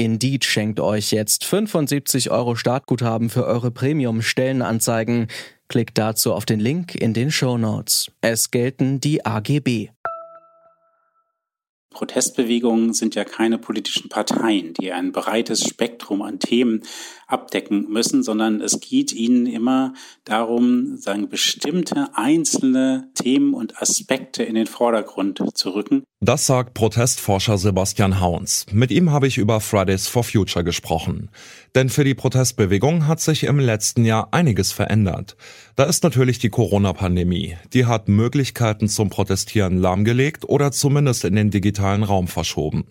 Indeed schenkt euch jetzt 75 Euro Startguthaben für eure Premium-Stellenanzeigen. Klickt dazu auf den Link in den Show Notes. Es gelten die AGB. Protestbewegungen sind ja keine politischen Parteien, die ein breites Spektrum an Themen abdecken müssen, sondern es geht ihnen immer darum, sagen, bestimmte einzelne Themen und Aspekte in den Vordergrund zu rücken. Das sagt Protestforscher Sebastian Hauns. Mit ihm habe ich über Fridays for Future gesprochen. Denn für die Protestbewegung hat sich im letzten Jahr einiges verändert. Da ist natürlich die Corona-Pandemie. Die hat Möglichkeiten zum Protestieren lahmgelegt oder zumindest in den digitalen Raum verschoben.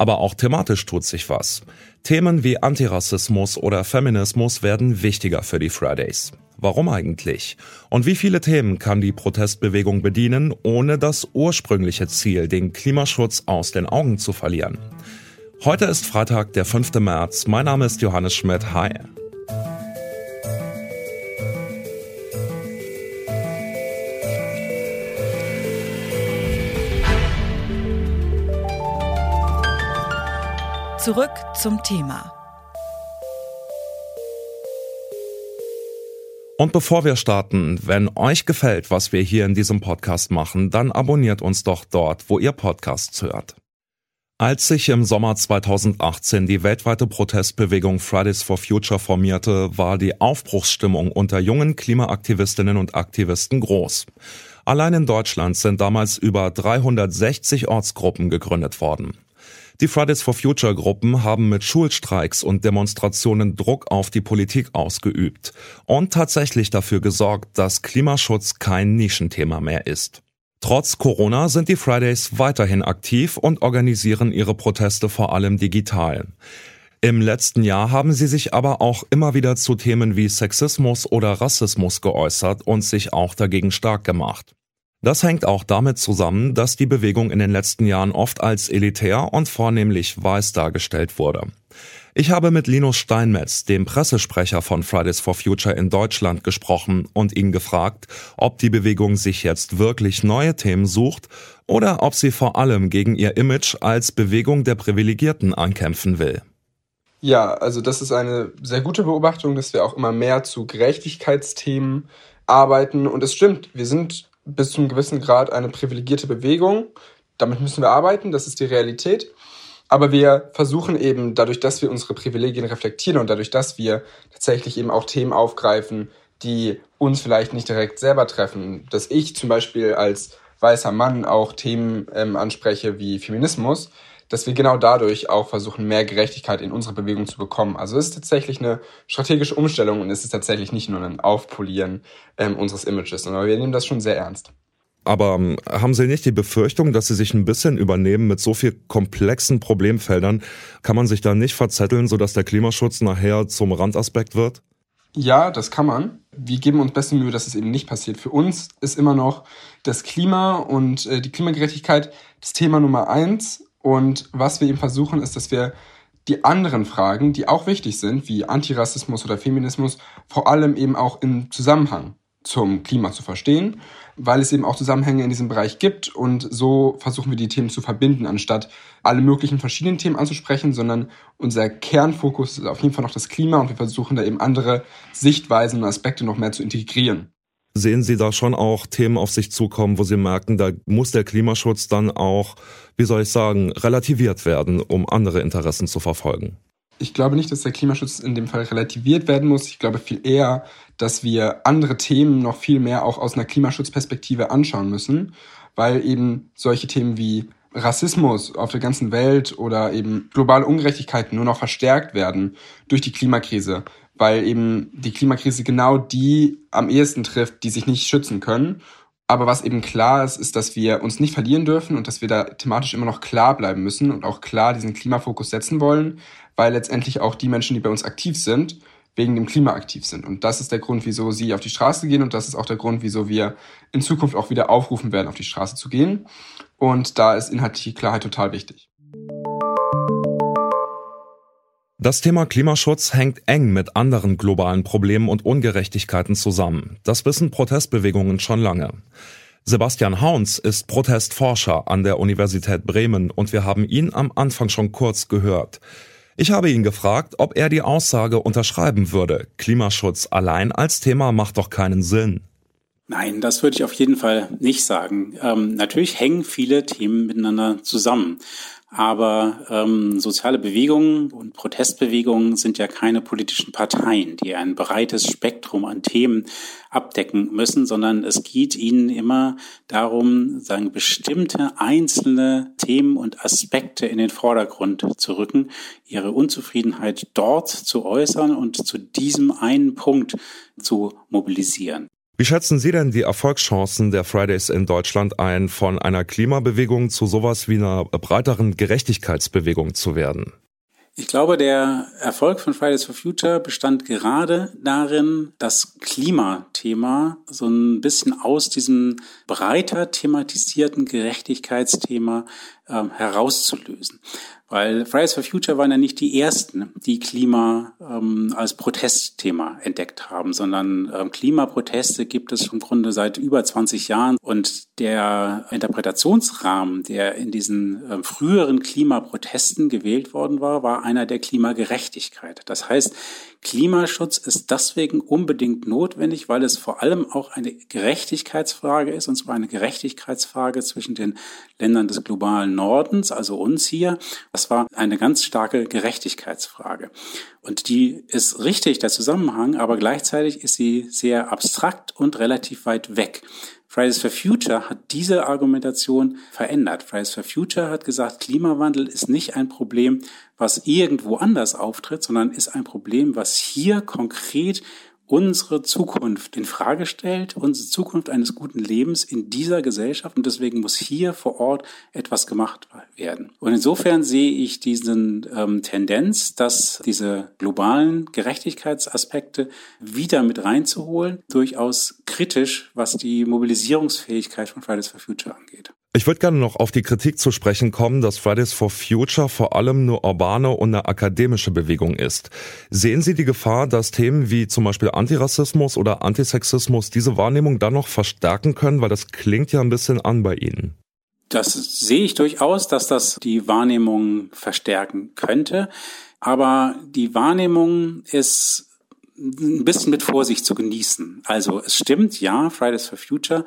Aber auch thematisch tut sich was. Themen wie Antirassismus oder Feminismus werden wichtiger für die Fridays. Warum eigentlich? Und wie viele Themen kann die Protestbewegung bedienen, ohne das ursprüngliche Ziel, den Klimaschutz aus den Augen zu verlieren? Heute ist Freitag, der 5. März. Mein Name ist Johannes Schmidt. Hi. Zurück zum Thema. Und bevor wir starten, wenn euch gefällt, was wir hier in diesem Podcast machen, dann abonniert uns doch dort, wo ihr Podcasts hört. Als sich im Sommer 2018 die weltweite Protestbewegung Fridays for Future formierte, war die Aufbruchsstimmung unter jungen Klimaaktivistinnen und Aktivisten groß. Allein in Deutschland sind damals über 360 Ortsgruppen gegründet worden. Die Fridays for Future Gruppen haben mit Schulstreiks und Demonstrationen Druck auf die Politik ausgeübt und tatsächlich dafür gesorgt, dass Klimaschutz kein Nischenthema mehr ist. Trotz Corona sind die Fridays weiterhin aktiv und organisieren ihre Proteste vor allem digital. Im letzten Jahr haben sie sich aber auch immer wieder zu Themen wie Sexismus oder Rassismus geäußert und sich auch dagegen stark gemacht. Das hängt auch damit zusammen, dass die Bewegung in den letzten Jahren oft als elitär und vornehmlich weiß dargestellt wurde. Ich habe mit Linus Steinmetz, dem Pressesprecher von Fridays for Future in Deutschland, gesprochen und ihn gefragt, ob die Bewegung sich jetzt wirklich neue Themen sucht oder ob sie vor allem gegen ihr Image als Bewegung der Privilegierten ankämpfen will. Ja, also das ist eine sehr gute Beobachtung, dass wir auch immer mehr zu Gerechtigkeitsthemen arbeiten. Und es stimmt, wir sind bis zu einem gewissen Grad eine privilegierte Bewegung. Damit müssen wir arbeiten, das ist die Realität. Aber wir versuchen eben, dadurch, dass wir unsere Privilegien reflektieren und dadurch, dass wir tatsächlich eben auch Themen aufgreifen, die uns vielleicht nicht direkt selber treffen, dass ich zum Beispiel als weißer Mann auch Themen ähm, anspreche wie Feminismus, dass wir genau dadurch auch versuchen, mehr Gerechtigkeit in unsere Bewegung zu bekommen. Also es ist tatsächlich eine strategische Umstellung und es ist tatsächlich nicht nur ein Aufpolieren ähm, unseres Images, sondern wir nehmen das schon sehr ernst. Aber ähm, haben Sie nicht die Befürchtung, dass Sie sich ein bisschen übernehmen mit so viel komplexen Problemfeldern? Kann man sich da nicht verzetteln, sodass der Klimaschutz nachher zum Randaspekt wird? Ja, das kann man. Wir geben uns beste Mühe, dass es eben nicht passiert. Für uns ist immer noch das Klima und äh, die Klimagerechtigkeit das Thema Nummer eins und was wir eben versuchen, ist, dass wir die anderen Fragen, die auch wichtig sind, wie Antirassismus oder Feminismus, vor allem eben auch im Zusammenhang zum Klima zu verstehen, weil es eben auch Zusammenhänge in diesem Bereich gibt und so versuchen wir die Themen zu verbinden, anstatt alle möglichen verschiedenen Themen anzusprechen, sondern unser Kernfokus ist auf jeden Fall noch das Klima und wir versuchen da eben andere Sichtweisen und Aspekte noch mehr zu integrieren. Sehen Sie da schon auch Themen auf sich zukommen, wo Sie merken, da muss der Klimaschutz dann auch, wie soll ich sagen, relativiert werden, um andere Interessen zu verfolgen? Ich glaube nicht, dass der Klimaschutz in dem Fall relativiert werden muss. Ich glaube viel eher, dass wir andere Themen noch viel mehr auch aus einer Klimaschutzperspektive anschauen müssen, weil eben solche Themen wie Rassismus auf der ganzen Welt oder eben globale Ungerechtigkeiten nur noch verstärkt werden durch die Klimakrise weil eben die Klimakrise genau die am ehesten trifft, die sich nicht schützen können. Aber was eben klar ist, ist, dass wir uns nicht verlieren dürfen und dass wir da thematisch immer noch klar bleiben müssen und auch klar diesen Klimafokus setzen wollen, weil letztendlich auch die Menschen, die bei uns aktiv sind, wegen dem Klima aktiv sind. Und das ist der Grund, wieso sie auf die Straße gehen und das ist auch der Grund, wieso wir in Zukunft auch wieder aufrufen werden, auf die Straße zu gehen. Und da ist inhaltliche Klarheit total wichtig. Das Thema Klimaschutz hängt eng mit anderen globalen Problemen und Ungerechtigkeiten zusammen. Das wissen Protestbewegungen schon lange. Sebastian Hauns ist Protestforscher an der Universität Bremen und wir haben ihn am Anfang schon kurz gehört. Ich habe ihn gefragt, ob er die Aussage unterschreiben würde. Klimaschutz allein als Thema macht doch keinen Sinn. Nein, das würde ich auf jeden Fall nicht sagen. Ähm, natürlich hängen viele Themen miteinander zusammen. Aber ähm, soziale Bewegungen und Protestbewegungen sind ja keine politischen Parteien, die ein breites Spektrum an Themen abdecken müssen, sondern es geht ihnen immer darum, sagen, bestimmte einzelne Themen und Aspekte in den Vordergrund zu rücken, ihre Unzufriedenheit dort zu äußern und zu diesem einen Punkt zu mobilisieren. Wie schätzen Sie denn die Erfolgschancen der Fridays in Deutschland ein, von einer Klimabewegung zu sowas wie einer breiteren Gerechtigkeitsbewegung zu werden? Ich glaube, der Erfolg von Fridays for Future bestand gerade darin, das Klimathema so ein bisschen aus diesem breiter thematisierten Gerechtigkeitsthema ähm, herauszulösen. Weil Fridays for Future waren ja nicht die ersten, die Klima ähm, als Protestthema entdeckt haben, sondern ähm, Klimaproteste gibt es im Grunde seit über 20 Jahren. Und der Interpretationsrahmen, der in diesen äh, früheren Klimaprotesten gewählt worden war, war einer der Klimagerechtigkeit. Das heißt, Klimaschutz ist deswegen unbedingt notwendig, weil es vor allem auch eine Gerechtigkeitsfrage ist, und zwar eine Gerechtigkeitsfrage zwischen den Ländern des globalen Nordens, also uns hier. Das war eine ganz starke Gerechtigkeitsfrage. Und die ist richtig, der Zusammenhang, aber gleichzeitig ist sie sehr abstrakt und relativ weit weg. Fridays for Future hat diese Argumentation verändert. Fridays for Future hat gesagt, Klimawandel ist nicht ein Problem, was irgendwo anders auftritt, sondern ist ein Problem, was hier konkret unsere Zukunft in Frage stellt, unsere Zukunft eines guten Lebens in dieser Gesellschaft und deswegen muss hier vor Ort etwas gemacht werden. Und insofern sehe ich diesen ähm, Tendenz, dass diese globalen Gerechtigkeitsaspekte wieder mit reinzuholen, durchaus kritisch, was die Mobilisierungsfähigkeit von Fridays for Future angeht. Ich würde gerne noch auf die Kritik zu sprechen kommen, dass Fridays for Future vor allem nur urbane und eine akademische Bewegung ist. Sehen Sie die Gefahr, dass Themen wie zum Beispiel Antirassismus oder Antisexismus diese Wahrnehmung dann noch verstärken können? Weil das klingt ja ein bisschen an bei Ihnen. Das sehe ich durchaus, dass das die Wahrnehmung verstärken könnte. Aber die Wahrnehmung ist ein bisschen mit Vorsicht zu genießen. Also es stimmt, ja, Fridays for Future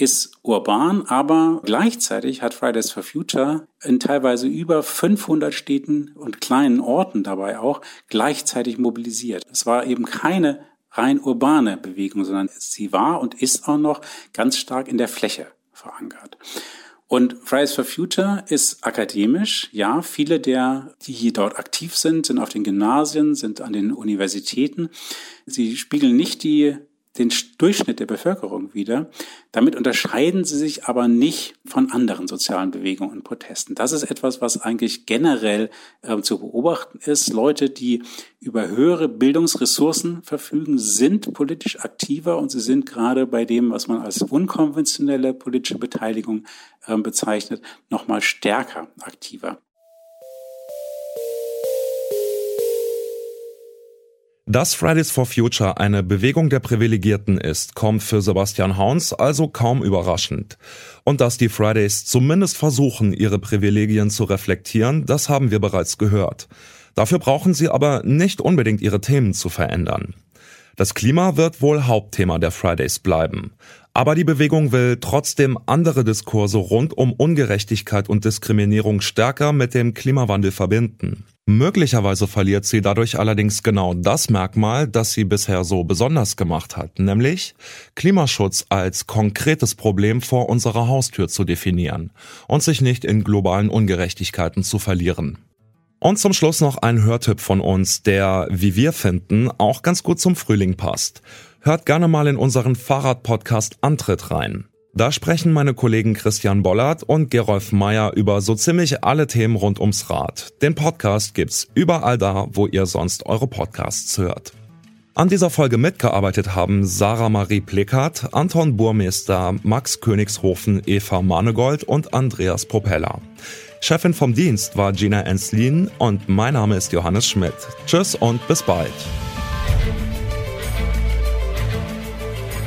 ist urban, aber gleichzeitig hat Fridays for Future in teilweise über 500 Städten und kleinen Orten dabei auch gleichzeitig mobilisiert. Es war eben keine rein urbane Bewegung, sondern sie war und ist auch noch ganz stark in der Fläche verankert. Und Fridays for Future ist akademisch. Ja, viele der, die dort aktiv sind, sind auf den Gymnasien, sind an den Universitäten. Sie spiegeln nicht die den Durchschnitt der Bevölkerung wieder. Damit unterscheiden sie sich aber nicht von anderen sozialen Bewegungen und Protesten. Das ist etwas, was eigentlich generell äh, zu beobachten ist. Leute, die über höhere Bildungsressourcen verfügen, sind politisch aktiver und sie sind gerade bei dem, was man als unkonventionelle politische Beteiligung äh, bezeichnet, nochmal stärker aktiver. Dass Fridays for Future eine Bewegung der Privilegierten ist, kommt für Sebastian Hauns also kaum überraschend. Und dass die Fridays zumindest versuchen, ihre Privilegien zu reflektieren, das haben wir bereits gehört. Dafür brauchen sie aber nicht unbedingt ihre Themen zu verändern. Das Klima wird wohl Hauptthema der Fridays bleiben. Aber die Bewegung will trotzdem andere Diskurse rund um Ungerechtigkeit und Diskriminierung stärker mit dem Klimawandel verbinden. Möglicherweise verliert sie dadurch allerdings genau das Merkmal, das sie bisher so besonders gemacht hat, nämlich Klimaschutz als konkretes Problem vor unserer Haustür zu definieren und sich nicht in globalen Ungerechtigkeiten zu verlieren. Und zum Schluss noch ein Hörtipp von uns, der, wie wir finden, auch ganz gut zum Frühling passt. Hört gerne mal in unseren Fahrradpodcast Antritt rein. Da sprechen meine Kollegen Christian Bollert und Gerolf Meyer über so ziemlich alle Themen rund ums Rad. Den Podcast gibt's überall da, wo ihr sonst eure Podcasts hört. An dieser Folge mitgearbeitet haben Sarah Marie Plekat, Anton Burmeister, Max Königshofen, Eva Manegold und Andreas Propeller. Chefin vom Dienst war Gina Enslin und mein Name ist Johannes Schmidt. Tschüss und bis bald.